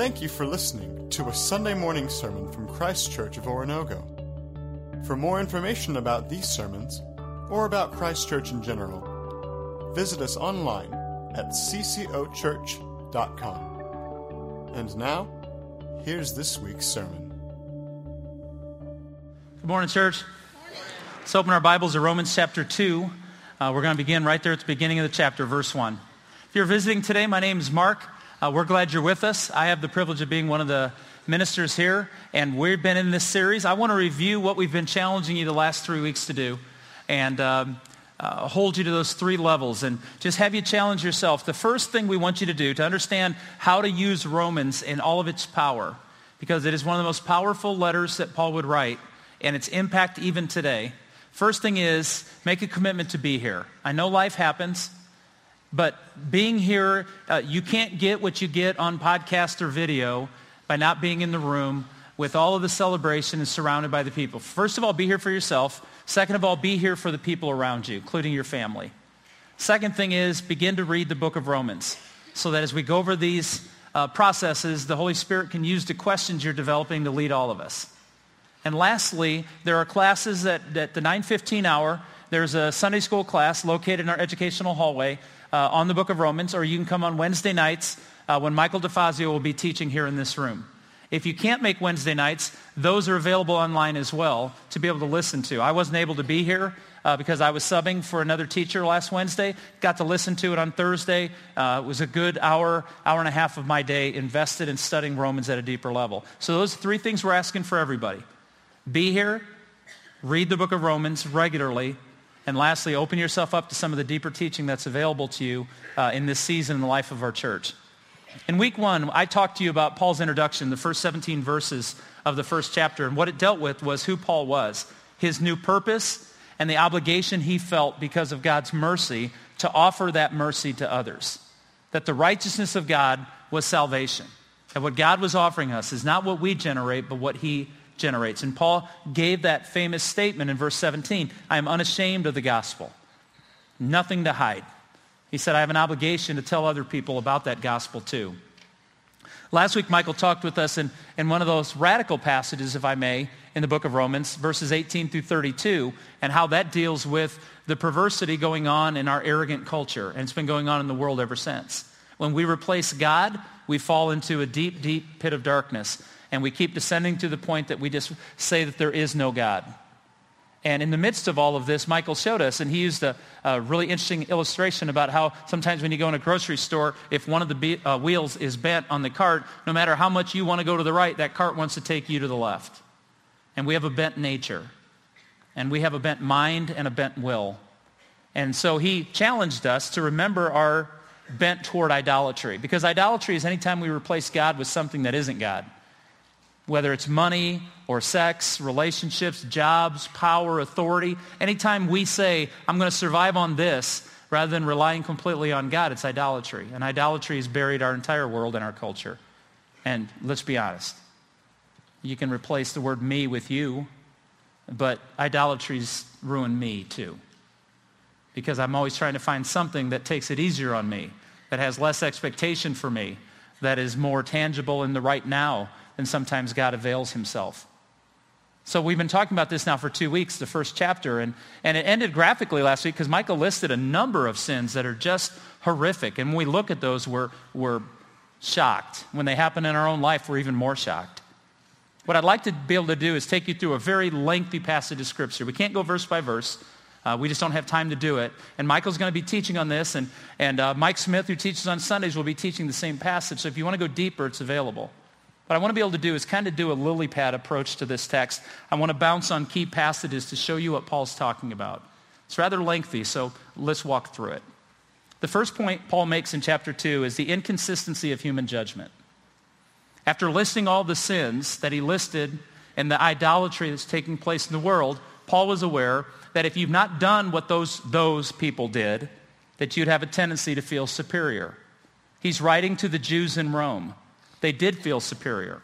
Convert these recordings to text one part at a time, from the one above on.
Thank you for listening to a Sunday morning sermon from Christ Church of Oronogo. For more information about these sermons, or about Christ Church in general, visit us online at ccochurch.com. And now, here's this week's sermon. Good morning, church. Let's open our Bibles to Romans chapter 2. Uh, we're going to begin right there at the beginning of the chapter, verse 1. If you're visiting today, my name is Mark. Uh, we're glad you're with us. I have the privilege of being one of the ministers here, and we've been in this series. I want to review what we've been challenging you the last three weeks to do and um, uh, hold you to those three levels and just have you challenge yourself. The first thing we want you to do to understand how to use Romans in all of its power, because it is one of the most powerful letters that Paul would write, and its impact even today. First thing is make a commitment to be here. I know life happens. But being here, uh, you can't get what you get on podcast or video by not being in the room with all of the celebration and surrounded by the people. First of all, be here for yourself. Second of all, be here for the people around you, including your family. Second thing is begin to read the book of Romans so that as we go over these uh, processes, the Holy Spirit can use the questions you're developing to lead all of us. And lastly, there are classes at, at the 9.15 hour. There's a Sunday school class located in our educational hallway uh, on the book of Romans, or you can come on Wednesday nights uh, when Michael DeFazio will be teaching here in this room. If you can't make Wednesday nights, those are available online as well to be able to listen to. I wasn't able to be here uh, because I was subbing for another teacher last Wednesday. Got to listen to it on Thursday. Uh, it was a good hour, hour and a half of my day invested in studying Romans at a deeper level. So those three things we're asking for everybody. Be here, read the book of Romans regularly, and lastly, open yourself up to some of the deeper teaching that's available to you uh, in this season in the life of our church. In week one, I talked to you about Paul's introduction, the first 17 verses of the first chapter, and what it dealt with was who Paul was, his new purpose, and the obligation he felt because of God's mercy to offer that mercy to others. That the righteousness of God was salvation. And what God was offering us is not what we generate, but what he generates. And Paul gave that famous statement in verse 17, I am unashamed of the gospel. Nothing to hide. He said, I have an obligation to tell other people about that gospel too. Last week, Michael talked with us in, in one of those radical passages, if I may, in the book of Romans, verses 18 through 32, and how that deals with the perversity going on in our arrogant culture. And it's been going on in the world ever since. When we replace God, we fall into a deep, deep pit of darkness and we keep descending to the point that we just say that there is no God. And in the midst of all of this, Michael showed us, and he used a, a really interesting illustration about how sometimes when you go in a grocery store, if one of the be- uh, wheels is bent on the cart, no matter how much you want to go to the right, that cart wants to take you to the left. And we have a bent nature. And we have a bent mind and a bent will. And so he challenged us to remember our bent toward idolatry. Because idolatry is anytime we replace God with something that isn't God whether it's money or sex, relationships, jobs, power, authority. Anytime we say, I'm going to survive on this, rather than relying completely on God, it's idolatry. And idolatry has buried our entire world and our culture. And let's be honest. You can replace the word me with you, but idolatry's ruined me too. Because I'm always trying to find something that takes it easier on me, that has less expectation for me, that is more tangible in the right now, and sometimes God avails himself. So we've been talking about this now for two weeks, the first chapter, and, and it ended graphically last week because Michael listed a number of sins that are just horrific. And when we look at those, we're, we're shocked. When they happen in our own life, we're even more shocked. What I'd like to be able to do is take you through a very lengthy passage of Scripture. We can't go verse by verse. Uh, we just don't have time to do it. And Michael's going to be teaching on this, and, and uh, Mike Smith, who teaches on Sundays, will be teaching the same passage. So if you want to go deeper, it's available. What I want to be able to do is kind of do a lily pad approach to this text. I want to bounce on key passages to show you what Paul's talking about. It's rather lengthy, so let's walk through it. The first point Paul makes in chapter 2 is the inconsistency of human judgment. After listing all the sins that he listed and the idolatry that's taking place in the world, Paul was aware that if you've not done what those, those people did, that you'd have a tendency to feel superior. He's writing to the Jews in Rome. They did feel superior.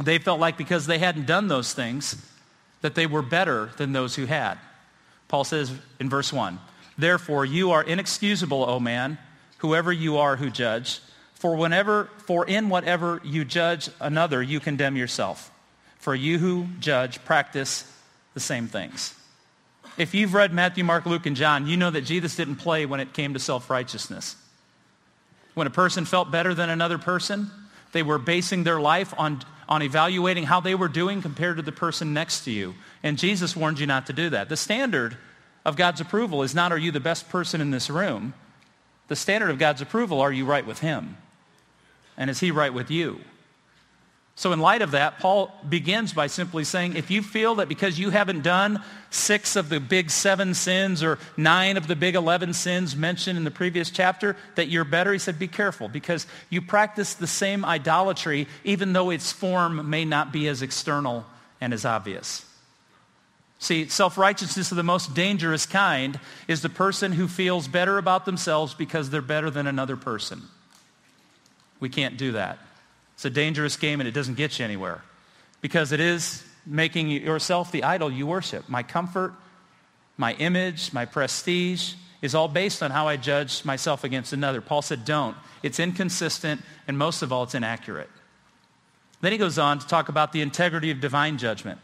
They felt like because they hadn't done those things, that they were better than those who had. Paul says in verse 1, Therefore you are inexcusable, O man, whoever you are who judge, For whenever, for in whatever you judge another, you condemn yourself. For you who judge practice the same things. If you've read Matthew, Mark, Luke, and John, you know that Jesus didn't play when it came to self-righteousness. When a person felt better than another person, they were basing their life on, on evaluating how they were doing compared to the person next to you. And Jesus warned you not to do that. The standard of God's approval is not are you the best person in this room? The standard of God's approval, are you right with him? And is he right with you? So in light of that, Paul begins by simply saying, if you feel that because you haven't done six of the big seven sins or nine of the big 11 sins mentioned in the previous chapter, that you're better, he said, be careful because you practice the same idolatry even though its form may not be as external and as obvious. See, self-righteousness of the most dangerous kind is the person who feels better about themselves because they're better than another person. We can't do that. It's a dangerous game and it doesn't get you anywhere because it is making yourself the idol you worship. My comfort, my image, my prestige is all based on how I judge myself against another. Paul said, don't. It's inconsistent and most of all, it's inaccurate. Then he goes on to talk about the integrity of divine judgment.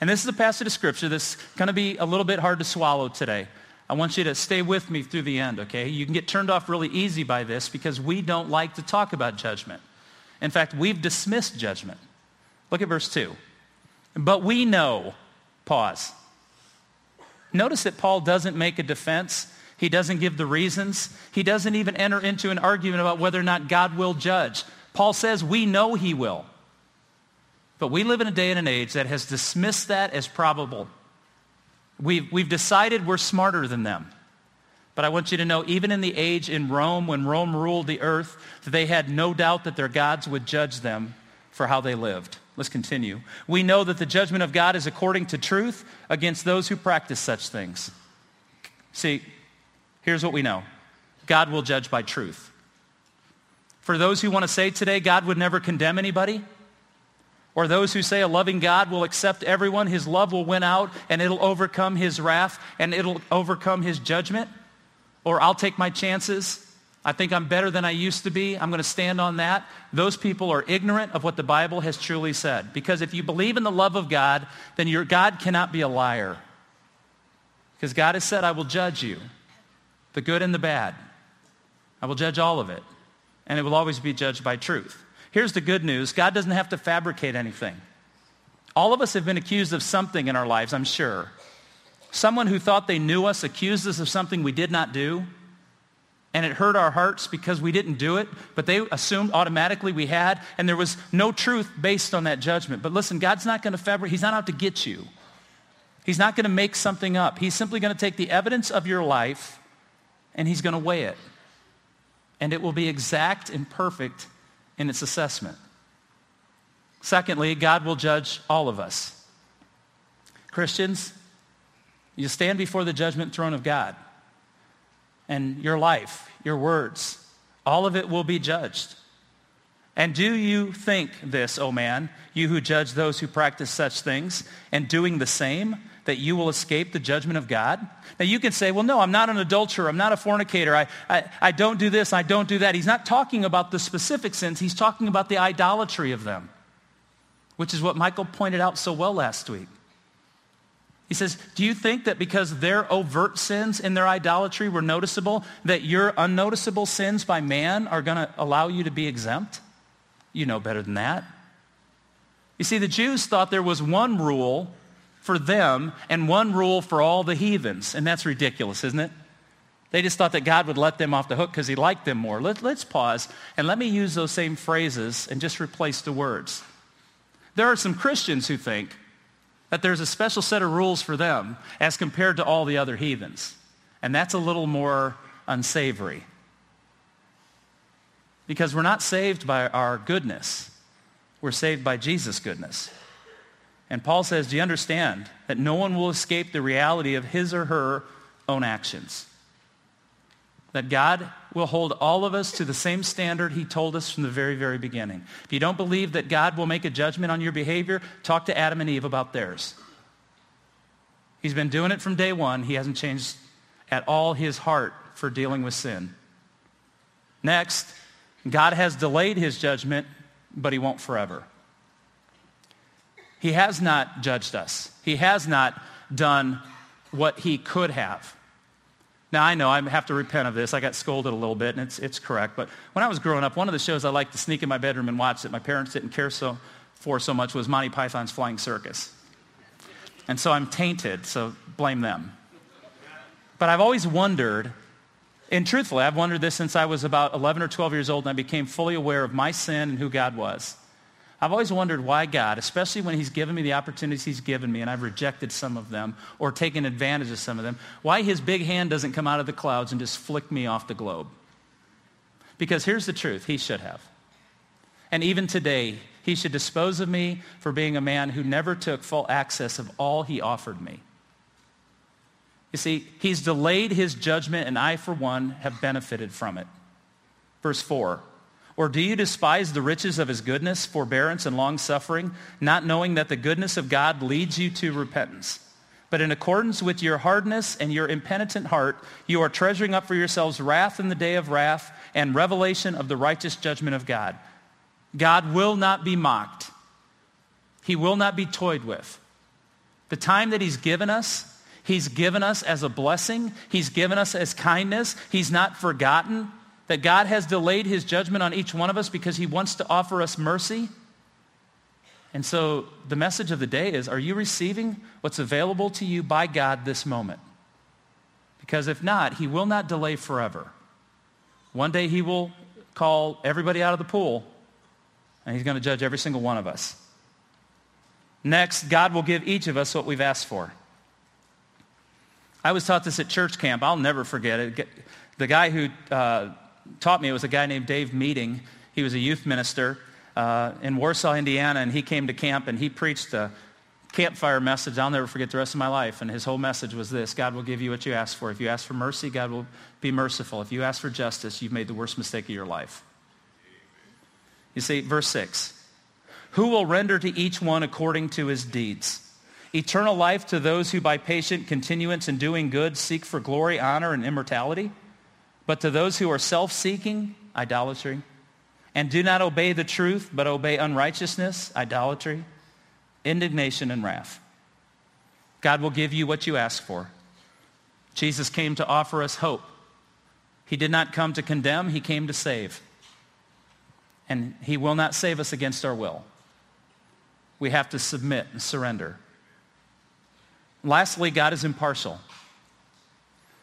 And this is a passage of scripture that's going to be a little bit hard to swallow today. I want you to stay with me through the end, okay? You can get turned off really easy by this because we don't like to talk about judgment. In fact, we've dismissed judgment. Look at verse 2. But we know, pause. Notice that Paul doesn't make a defense. He doesn't give the reasons. He doesn't even enter into an argument about whether or not God will judge. Paul says we know he will. But we live in a day and an age that has dismissed that as probable. We've, we've decided we're smarter than them. But I want you to know, even in the age in Rome, when Rome ruled the earth, they had no doubt that their gods would judge them for how they lived. Let's continue. We know that the judgment of God is according to truth against those who practice such things. See, here's what we know. God will judge by truth. For those who want to say today God would never condemn anybody, or those who say a loving God will accept everyone, his love will win out and it'll overcome his wrath and it'll overcome his judgment. Or I'll take my chances. I think I'm better than I used to be. I'm going to stand on that. Those people are ignorant of what the Bible has truly said. Because if you believe in the love of God, then your God cannot be a liar. Because God has said, I will judge you, the good and the bad. I will judge all of it. And it will always be judged by truth. Here's the good news. God doesn't have to fabricate anything. All of us have been accused of something in our lives, I'm sure. Someone who thought they knew us accused us of something we did not do. And it hurt our hearts because we didn't do it, but they assumed automatically we had, and there was no truth based on that judgment. But listen, God's not going to fabricate, He's not out to get you. He's not going to make something up. He's simply going to take the evidence of your life and He's going to weigh it. And it will be exact and perfect in its assessment. Secondly, God will judge all of us. Christians, you stand before the judgment throne of God. And your life, your words, all of it will be judged. And do you think this, O oh man, you who judge those who practice such things, and doing the same, that you will escape the judgment of God? Now you can say, well, no, I'm not an adulterer. I'm not a fornicator. I, I, I don't do this. I don't do that. He's not talking about the specific sins. He's talking about the idolatry of them, which is what Michael pointed out so well last week. He says, do you think that because their overt sins in their idolatry were noticeable, that your unnoticeable sins by man are going to allow you to be exempt? You know better than that. You see, the Jews thought there was one rule for them and one rule for all the heathens. And that's ridiculous, isn't it? They just thought that God would let them off the hook because he liked them more. Let, us pause and let me use those same phrases and just replace the words. There are some Christians who think that there's a special set of rules for them as compared to all the other heathens. And that's a little more unsavory. Because we're not saved by our goodness. We're saved by Jesus' goodness. And Paul says, do you understand that no one will escape the reality of his or her own actions? That God will hold all of us to the same standard he told us from the very, very beginning. If you don't believe that God will make a judgment on your behavior, talk to Adam and Eve about theirs. He's been doing it from day one. He hasn't changed at all his heart for dealing with sin. Next, God has delayed his judgment, but he won't forever. He has not judged us. He has not done what he could have. Now, I know I have to repent of this. I got scolded a little bit, and it's, it's correct. But when I was growing up, one of the shows I liked to sneak in my bedroom and watch that my parents didn't care so, for so much was Monty Python's Flying Circus. And so I'm tainted, so blame them. But I've always wondered, and truthfully, I've wondered this since I was about 11 or 12 years old and I became fully aware of my sin and who God was. I've always wondered why God, especially when he's given me the opportunities he's given me and I've rejected some of them or taken advantage of some of them, why his big hand doesn't come out of the clouds and just flick me off the globe. Because here's the truth, he should have. And even today, he should dispose of me for being a man who never took full access of all he offered me. You see, he's delayed his judgment, and I, for one, have benefited from it. Verse 4 Or do you despise the riches of his goodness, forbearance, and long suffering, not knowing that the goodness of God leads you to repentance? But in accordance with your hardness and your impenitent heart, you are treasuring up for yourselves wrath in the day of wrath and revelation of the righteous judgment of God. God will not be mocked. He will not be toyed with. The time that he's given us He's given us as a blessing. He's given us as kindness. He's not forgotten that God has delayed his judgment on each one of us because he wants to offer us mercy. And so the message of the day is, are you receiving what's available to you by God this moment? Because if not, he will not delay forever. One day he will call everybody out of the pool, and he's going to judge every single one of us. Next, God will give each of us what we've asked for. I was taught this at church camp. I'll never forget it. The guy who uh, taught me it was a guy named Dave Meeting. He was a youth minister uh, in Warsaw, Indiana, and he came to camp and he preached a campfire message I'll never forget the rest of my life. And his whole message was this God will give you what you ask for. If you ask for mercy, God will be merciful. If you ask for justice, you've made the worst mistake of your life. You see, verse 6 Who will render to each one according to his deeds? eternal life to those who by patient continuance in doing good seek for glory, honor, and immortality, but to those who are self-seeking, idolatry, and do not obey the truth, but obey unrighteousness, idolatry, indignation, and wrath. God will give you what you ask for. Jesus came to offer us hope. He did not come to condemn, he came to save. And he will not save us against our will. We have to submit and surrender. Lastly, God is impartial.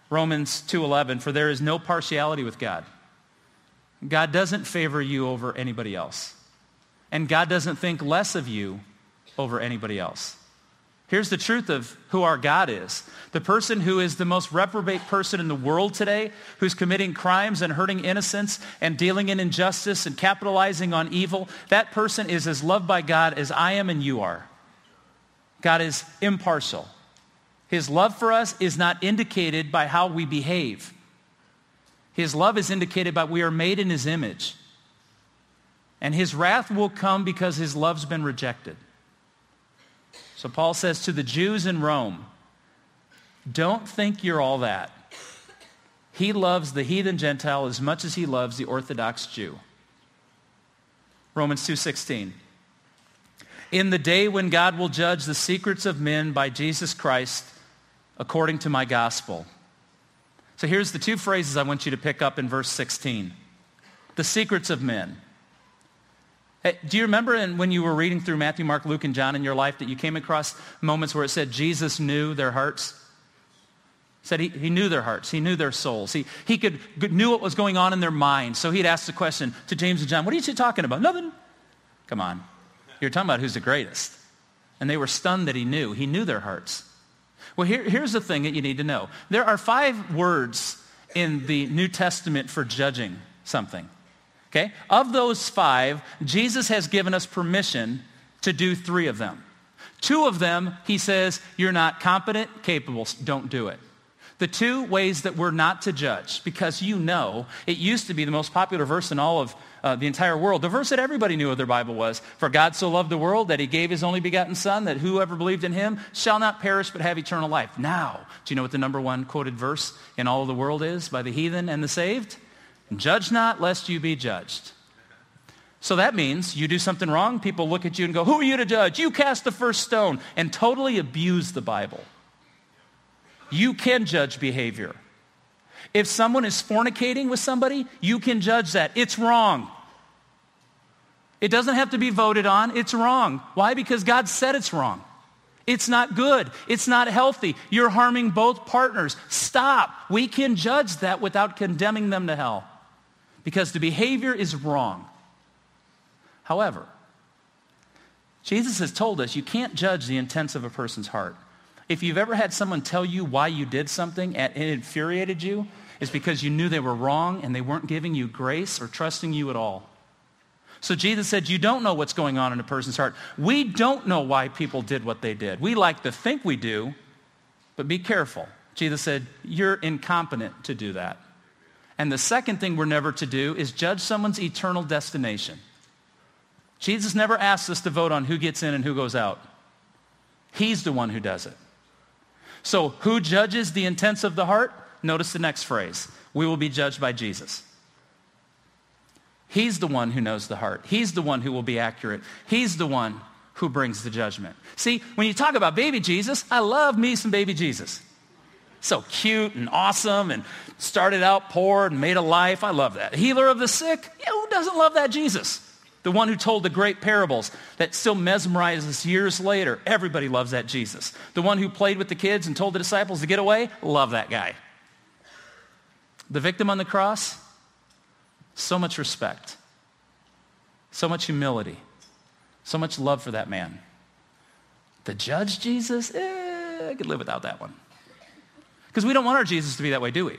Romans 2:11 for there is no partiality with God. God doesn't favor you over anybody else. And God doesn't think less of you over anybody else. Here's the truth of who our God is. The person who is the most reprobate person in the world today, who's committing crimes and hurting innocents and dealing in injustice and capitalizing on evil, that person is as loved by God as I am and you are. God is impartial. His love for us is not indicated by how we behave. His love is indicated by we are made in his image. And his wrath will come because his love's been rejected. So Paul says to the Jews in Rome, don't think you're all that. He loves the heathen Gentile as much as he loves the Orthodox Jew. Romans 2.16. In the day when God will judge the secrets of men by Jesus Christ, according to my gospel. So here's the two phrases I want you to pick up in verse 16. The secrets of men. Hey, do you remember in, when you were reading through Matthew, Mark, Luke, and John in your life that you came across moments where it said Jesus knew their hearts? said he, he knew their hearts. He knew their souls. He, he could, knew what was going on in their minds. So he'd ask the question to James and John, what are you two talking about? Nothing. Come on. You're talking about who's the greatest. And they were stunned that he knew. He knew their hearts. Well, here, here's the thing that you need to know. There are five words in the New Testament for judging something. Okay? Of those five, Jesus has given us permission to do three of them. Two of them, he says, you're not competent, capable, don't do it. The two ways that we're not to judge, because you know, it used to be the most popular verse in all of uh, the entire world. The verse that everybody knew of their Bible was, For God so loved the world that he gave his only begotten Son, that whoever believed in him shall not perish but have eternal life. Now, do you know what the number one quoted verse in all of the world is by the heathen and the saved? Judge not, lest you be judged. So that means you do something wrong, people look at you and go, who are you to judge? You cast the first stone and totally abuse the Bible. You can judge behavior. If someone is fornicating with somebody, you can judge that. It's wrong. It doesn't have to be voted on. It's wrong. Why? Because God said it's wrong. It's not good. It's not healthy. You're harming both partners. Stop. We can judge that without condemning them to hell because the behavior is wrong. However, Jesus has told us you can't judge the intents of a person's heart. If you've ever had someone tell you why you did something and it infuriated you, it's because you knew they were wrong and they weren't giving you grace or trusting you at all. So Jesus said, you don't know what's going on in a person's heart. We don't know why people did what they did. We like to think we do, but be careful. Jesus said, you're incompetent to do that. And the second thing we're never to do is judge someone's eternal destination. Jesus never asks us to vote on who gets in and who goes out. He's the one who does it. So who judges the intents of the heart? Notice the next phrase. We will be judged by Jesus. He's the one who knows the heart. He's the one who will be accurate. He's the one who brings the judgment. See, when you talk about baby Jesus, I love me some baby Jesus. So cute and awesome and started out poor and made a life. I love that. Healer of the sick. Yeah, who doesn't love that Jesus? The one who told the great parables that still mesmerizes years later. Everybody loves that Jesus. The one who played with the kids and told the disciples to get away. Love that guy. The victim on the cross, so much respect, so much humility, so much love for that man. The judge Jesus, eh, I could live without that one. Because we don't want our Jesus to be that way, do we?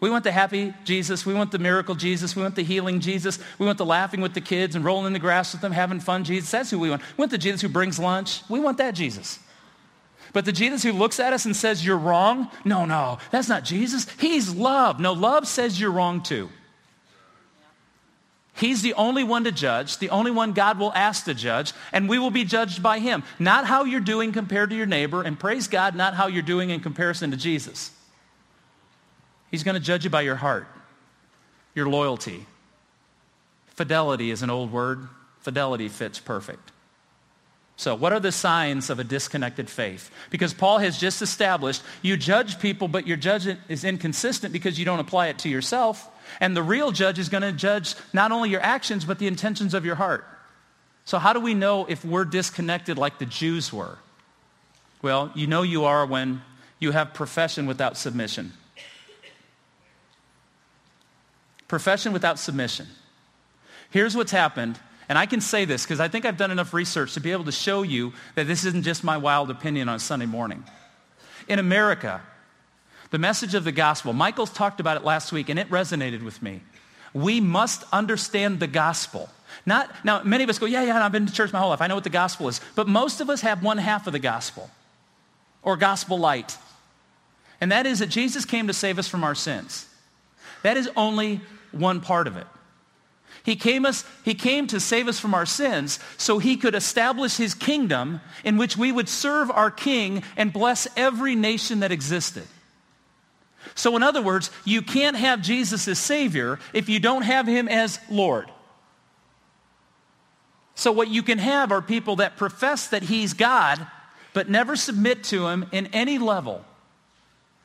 We want the happy Jesus. We want the miracle Jesus. We want the healing Jesus. We want the laughing with the kids and rolling in the grass with them, having fun Jesus. That's who we want. We want the Jesus who brings lunch. We want that Jesus. But the Jesus who looks at us and says, you're wrong? No, no, that's not Jesus. He's love. No, love says you're wrong too. He's the only one to judge, the only one God will ask to judge, and we will be judged by him. Not how you're doing compared to your neighbor, and praise God, not how you're doing in comparison to Jesus. He's going to judge you by your heart, your loyalty. Fidelity is an old word. Fidelity fits perfect. So, what are the signs of a disconnected faith? Because Paul has just established you judge people, but your judgment is inconsistent because you don't apply it to yourself. And the real judge is going to judge not only your actions, but the intentions of your heart. So, how do we know if we're disconnected like the Jews were? Well, you know you are when you have profession without submission. Profession without submission. Here's what's happened and I can say this because I think I've done enough research to be able to show you that this isn't just my wild opinion on Sunday morning. In America, the message of the gospel, Michael's talked about it last week and it resonated with me. We must understand the gospel. Not, now, many of us go, yeah, yeah, I've been to church my whole life. I know what the gospel is. But most of us have one half of the gospel or gospel light. And that is that Jesus came to save us from our sins. That is only one part of it. He came, us, he came to save us from our sins so he could establish his kingdom in which we would serve our king and bless every nation that existed. So in other words, you can't have Jesus as Savior if you don't have him as Lord. So what you can have are people that profess that he's God, but never submit to him in any level.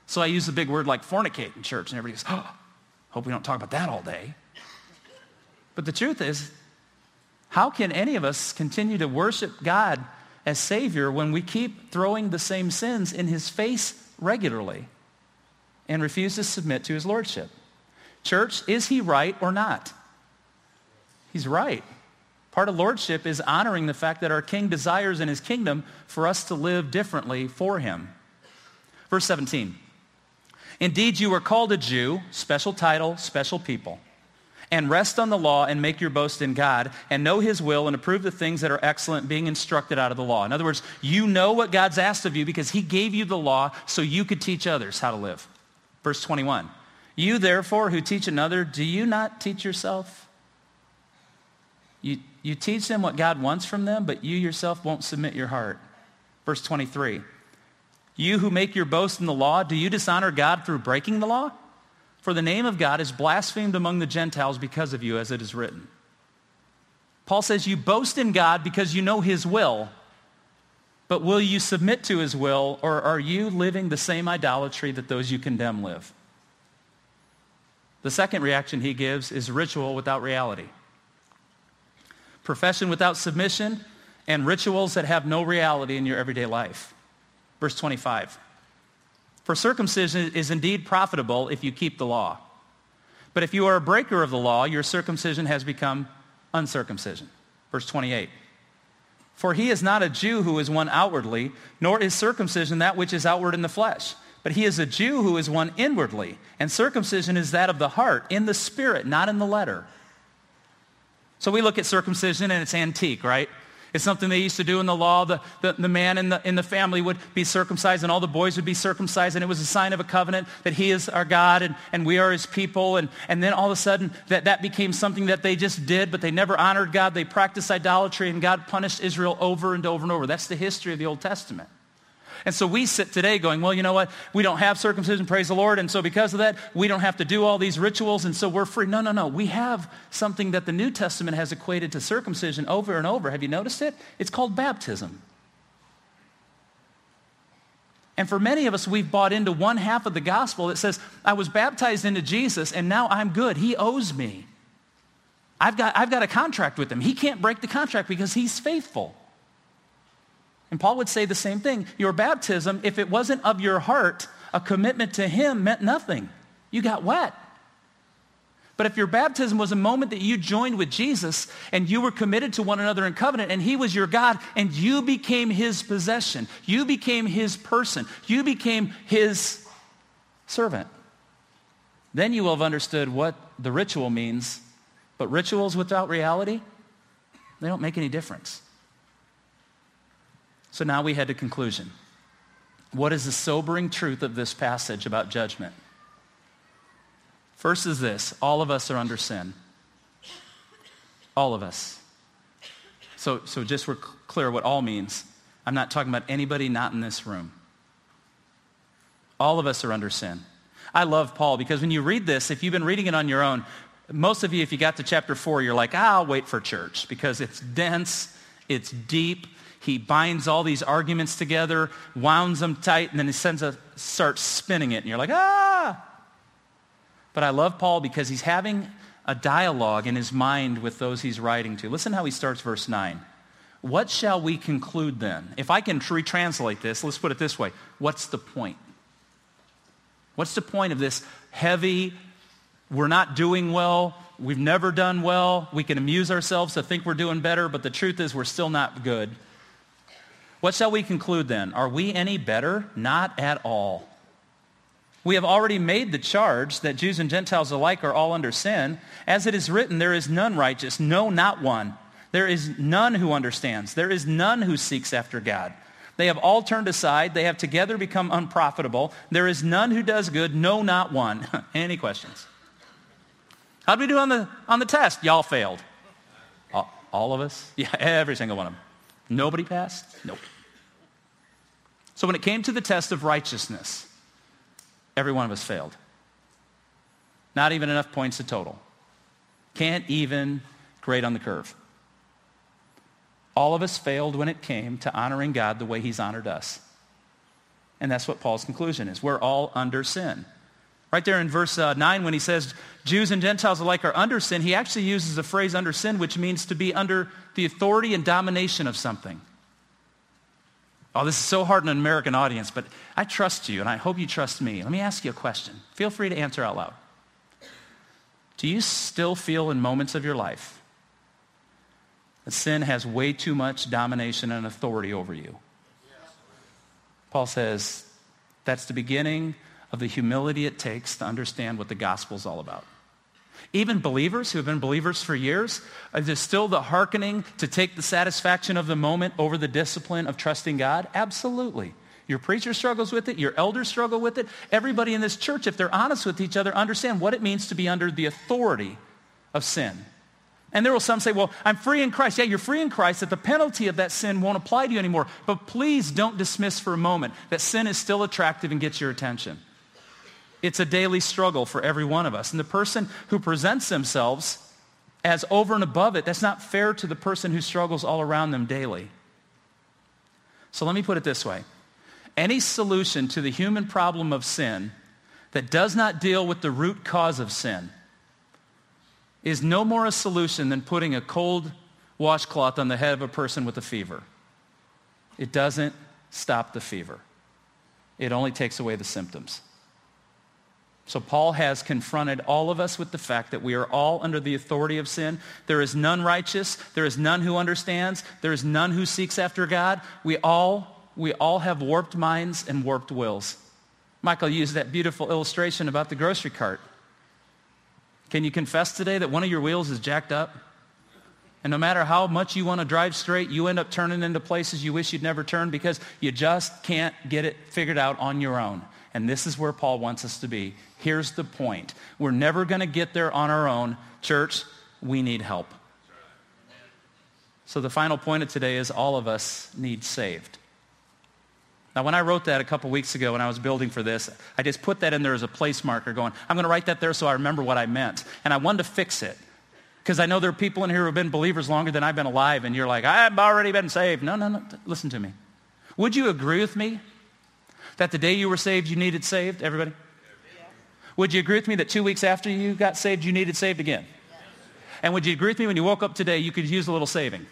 So I use the big word like fornicate in church, and everybody goes, oh, hope we don't talk about that all day. But the truth is, how can any of us continue to worship God as Savior when we keep throwing the same sins in His face regularly and refuse to submit to His Lordship? Church, is He right or not? He's right. Part of Lordship is honoring the fact that our King desires in His kingdom for us to live differently for Him. Verse 17. Indeed, you were called a Jew, special title, special people and rest on the law and make your boast in God and know his will and approve the things that are excellent being instructed out of the law. In other words, you know what God's asked of you because he gave you the law so you could teach others how to live. Verse 21. You therefore who teach another, do you not teach yourself? You, you teach them what God wants from them, but you yourself won't submit your heart. Verse 23. You who make your boast in the law, do you dishonor God through breaking the law? For the name of God is blasphemed among the Gentiles because of you, as it is written. Paul says, You boast in God because you know his will. But will you submit to his will, or are you living the same idolatry that those you condemn live? The second reaction he gives is ritual without reality. Profession without submission and rituals that have no reality in your everyday life. Verse 25. For circumcision is indeed profitable if you keep the law. But if you are a breaker of the law, your circumcision has become uncircumcision. Verse 28. For he is not a Jew who is one outwardly, nor is circumcision that which is outward in the flesh. But he is a Jew who is one inwardly, and circumcision is that of the heart, in the spirit, not in the letter. So we look at circumcision and it's antique, right? It's something they used to do in the law. The, the, the, man in the, in the family would be circumcised and all the boys would be circumcised and it was a sign of a covenant that he is our God and, and we are his people. And, and then all of a sudden that, that became something that they just did, but they never honored God. They practiced idolatry and God punished Israel over and over and over. That's the history of the Old Testament. And so we sit today going, well, you know what? We don't have circumcision, praise the Lord. And so because of that, we don't have to do all these rituals. And so we're free. No, no, no. We have something that the New Testament has equated to circumcision over and over. Have you noticed it? It's called baptism. And for many of us, we've bought into one half of the gospel that says, I was baptized into Jesus and now I'm good. He owes me. I've got, I've got a contract with him. He can't break the contract because he's faithful. And Paul would say the same thing. Your baptism, if it wasn't of your heart, a commitment to him meant nothing. You got wet. But if your baptism was a moment that you joined with Jesus and you were committed to one another in covenant and he was your God and you became his possession, you became his person, you became his servant, then you will have understood what the ritual means. But rituals without reality, they don't make any difference. So now we head to conclusion. What is the sobering truth of this passage about judgment? First is this all of us are under sin. All of us. So, so just we're clear what all means. I'm not talking about anybody not in this room. All of us are under sin. I love Paul because when you read this, if you've been reading it on your own, most of you, if you got to chapter 4, you're like, I'll wait for church because it's dense, it's deep, he binds all these arguments together, wounds them tight, and then he sends a, starts spinning it. And you're like, ah! But I love Paul because he's having a dialogue in his mind with those he's writing to. Listen how he starts verse 9. What shall we conclude then? If I can retranslate this, let's put it this way. What's the point? What's the point of this heavy, we're not doing well, we've never done well, we can amuse ourselves to think we're doing better, but the truth is we're still not good. What shall we conclude then? Are we any better? Not at all. We have already made the charge that Jews and Gentiles alike are all under sin. As it is written, there is none righteous, no, not one. There is none who understands. There is none who seeks after God. They have all turned aside. They have together become unprofitable. There is none who does good, no, not one. Any questions? How'd we do on the, on the test? Y'all failed. All, all of us? Yeah, every single one of them. Nobody passed? Nope. So when it came to the test of righteousness, every one of us failed. Not even enough points to total. Can't even grade on the curve. All of us failed when it came to honoring God the way he's honored us. And that's what Paul's conclusion is. We're all under sin. Right there in verse uh, 9, when he says Jews and Gentiles alike are under sin, he actually uses the phrase under sin, which means to be under the authority and domination of something. Oh, this is so hard in an American audience, but I trust you and I hope you trust me. Let me ask you a question. Feel free to answer out loud. Do you still feel in moments of your life that sin has way too much domination and authority over you? Paul says that's the beginning of the humility it takes to understand what the gospel is all about. Even believers who have been believers for years, there's still the hearkening to take the satisfaction of the moment over the discipline of trusting God? Absolutely. Your preacher struggles with it. Your elders struggle with it. Everybody in this church, if they're honest with each other, understand what it means to be under the authority of sin. And there will some say, well, I'm free in Christ. Yeah, you're free in Christ, that the penalty of that sin won't apply to you anymore. But please don't dismiss for a moment that sin is still attractive and gets your attention. It's a daily struggle for every one of us. And the person who presents themselves as over and above it, that's not fair to the person who struggles all around them daily. So let me put it this way. Any solution to the human problem of sin that does not deal with the root cause of sin is no more a solution than putting a cold washcloth on the head of a person with a fever. It doesn't stop the fever. It only takes away the symptoms. So Paul has confronted all of us with the fact that we are all under the authority of sin. There is none righteous. There is none who understands. There is none who seeks after God. We all, we all have warped minds and warped wills. Michael used that beautiful illustration about the grocery cart. Can you confess today that one of your wheels is jacked up? And no matter how much you want to drive straight, you end up turning into places you wish you'd never turned because you just can't get it figured out on your own. And this is where Paul wants us to be. Here's the point. We're never going to get there on our own. Church, we need help. So the final point of today is all of us need saved. Now, when I wrote that a couple weeks ago when I was building for this, I just put that in there as a place marker going, I'm going to write that there so I remember what I meant. And I wanted to fix it. Because I know there are people in here who have been believers longer than I've been alive, and you're like, I've already been saved. No, no, no. Listen to me. Would you agree with me that the day you were saved, you needed saved? Everybody? Yeah. Would you agree with me that two weeks after you got saved, you needed saved again? Yeah. And would you agree with me when you woke up today, you could use a little saving?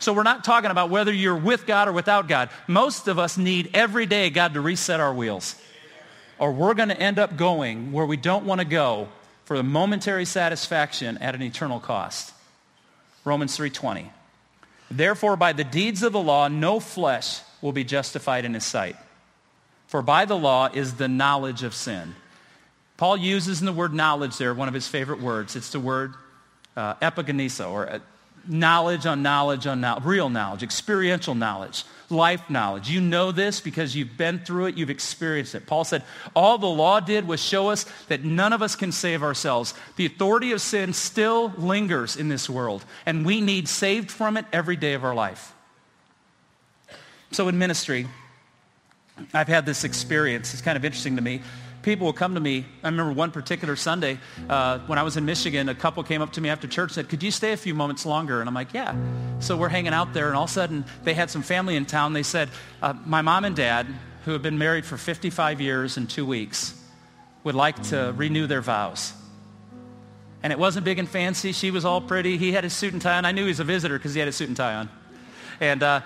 So we're not talking about whether you're with God or without God. Most of us need every day God to reset our wheels. Or we're going to end up going where we don't want to go for the momentary satisfaction at an eternal cost. Romans 3:20. Therefore by the deeds of the law no flesh will be justified in his sight. For by the law is the knowledge of sin. Paul uses in the word knowledge there one of his favorite words. It's the word uh, or uh, knowledge on knowledge on knowledge, real knowledge, experiential knowledge, life knowledge. You know this because you've been through it, you've experienced it. Paul said, all the law did was show us that none of us can save ourselves. The authority of sin still lingers in this world, and we need saved from it every day of our life. So in ministry, I've had this experience. It's kind of interesting to me. People will come to me. I remember one particular Sunday uh, when I was in Michigan, a couple came up to me after church and said, could you stay a few moments longer? And I'm like, yeah. So we're hanging out there, and all of a sudden they had some family in town. They said, uh, my mom and dad, who have been married for 55 years and two weeks, would like to renew their vows. And it wasn't big and fancy. She was all pretty. He had his suit and tie on. I knew he was a visitor because he had his suit and tie on. And uh,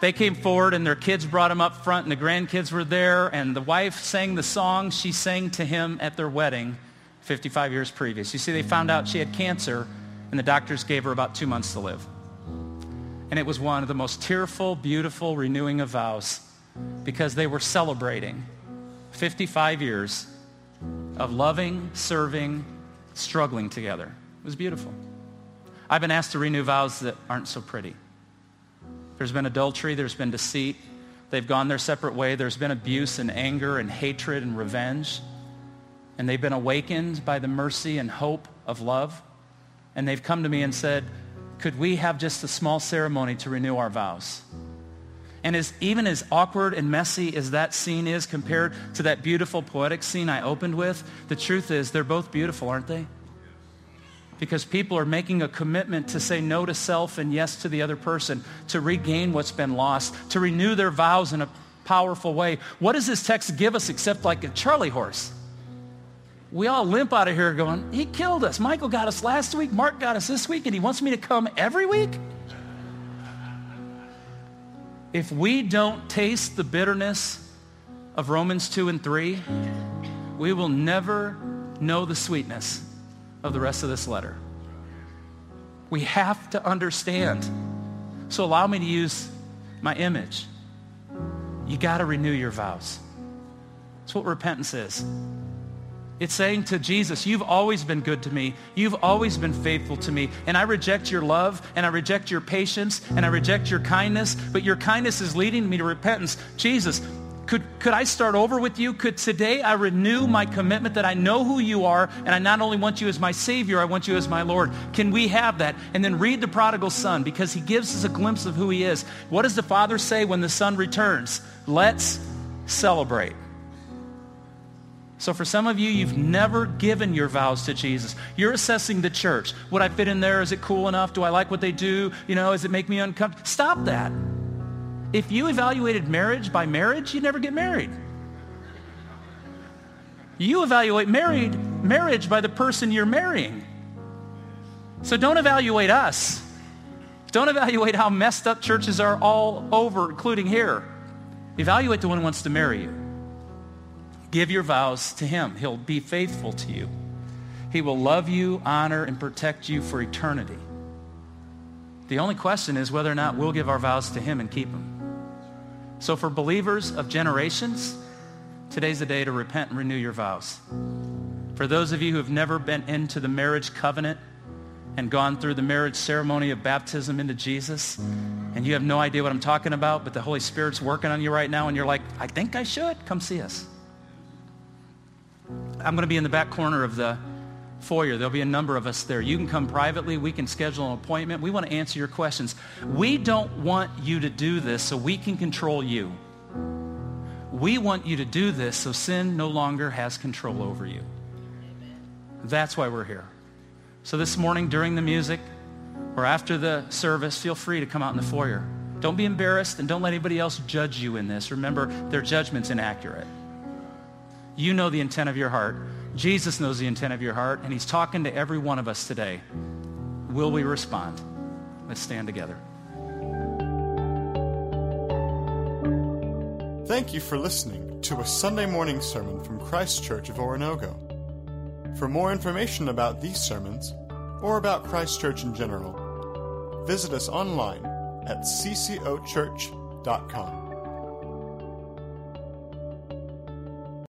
they came forward and their kids brought him up front and the grandkids were there and the wife sang the song she sang to him at their wedding 55 years previous. You see, they found out she had cancer and the doctors gave her about two months to live. And it was one of the most tearful, beautiful renewing of vows because they were celebrating 55 years of loving, serving, struggling together. It was beautiful. I've been asked to renew vows that aren't so pretty. There's been adultery, there's been deceit. They've gone their separate way. There's been abuse and anger and hatred and revenge. And they've been awakened by the mercy and hope of love. And they've come to me and said, could we have just a small ceremony to renew our vows? And as, even as awkward and messy as that scene is compared to that beautiful poetic scene I opened with, the truth is they're both beautiful, aren't they? Because people are making a commitment to say no to self and yes to the other person, to regain what's been lost, to renew their vows in a powerful way. What does this text give us except like a Charlie horse? We all limp out of here going, he killed us. Michael got us last week. Mark got us this week, and he wants me to come every week? If we don't taste the bitterness of Romans 2 and 3, we will never know the sweetness of the rest of this letter. We have to understand. So allow me to use my image. You got to renew your vows. That's what repentance is. It's saying to Jesus, you've always been good to me. You've always been faithful to me. And I reject your love, and I reject your patience, and I reject your kindness, but your kindness is leading me to repentance. Jesus, could, could I start over with you? Could today I renew my commitment that I know who you are and I not only want you as my Savior, I want you as my Lord. Can we have that? And then read the prodigal son because he gives us a glimpse of who he is. What does the father say when the son returns? Let's celebrate. So for some of you, you've never given your vows to Jesus. You're assessing the church. Would I fit in there? Is it cool enough? Do I like what they do? You know, does it make me uncomfortable? Stop that. If you evaluated marriage by marriage, you'd never get married. You evaluate married marriage by the person you're marrying. So don't evaluate us. Don't evaluate how messed up churches are all over, including here. Evaluate the one who wants to marry you. Give your vows to him. He'll be faithful to you. He will love you, honor, and protect you for eternity. The only question is whether or not we'll give our vows to him and keep them. So for believers of generations, today's the day to repent and renew your vows. For those of you who have never been into the marriage covenant and gone through the marriage ceremony of baptism into Jesus, and you have no idea what I'm talking about, but the Holy Spirit's working on you right now, and you're like, I think I should, come see us. I'm going to be in the back corner of the foyer. There'll be a number of us there. You can come privately. We can schedule an appointment. We want to answer your questions. We don't want you to do this so we can control you. We want you to do this so sin no longer has control over you. That's why we're here. So this morning during the music or after the service, feel free to come out in the foyer. Don't be embarrassed and don't let anybody else judge you in this. Remember, their judgment's inaccurate. You know the intent of your heart. Jesus knows the intent of your heart, and he's talking to every one of us today. Will we respond? Let's stand together. Thank you for listening to a Sunday morning sermon from Christ Church of Oronogo. For more information about these sermons, or about Christ Church in general, visit us online at ccochurch.com.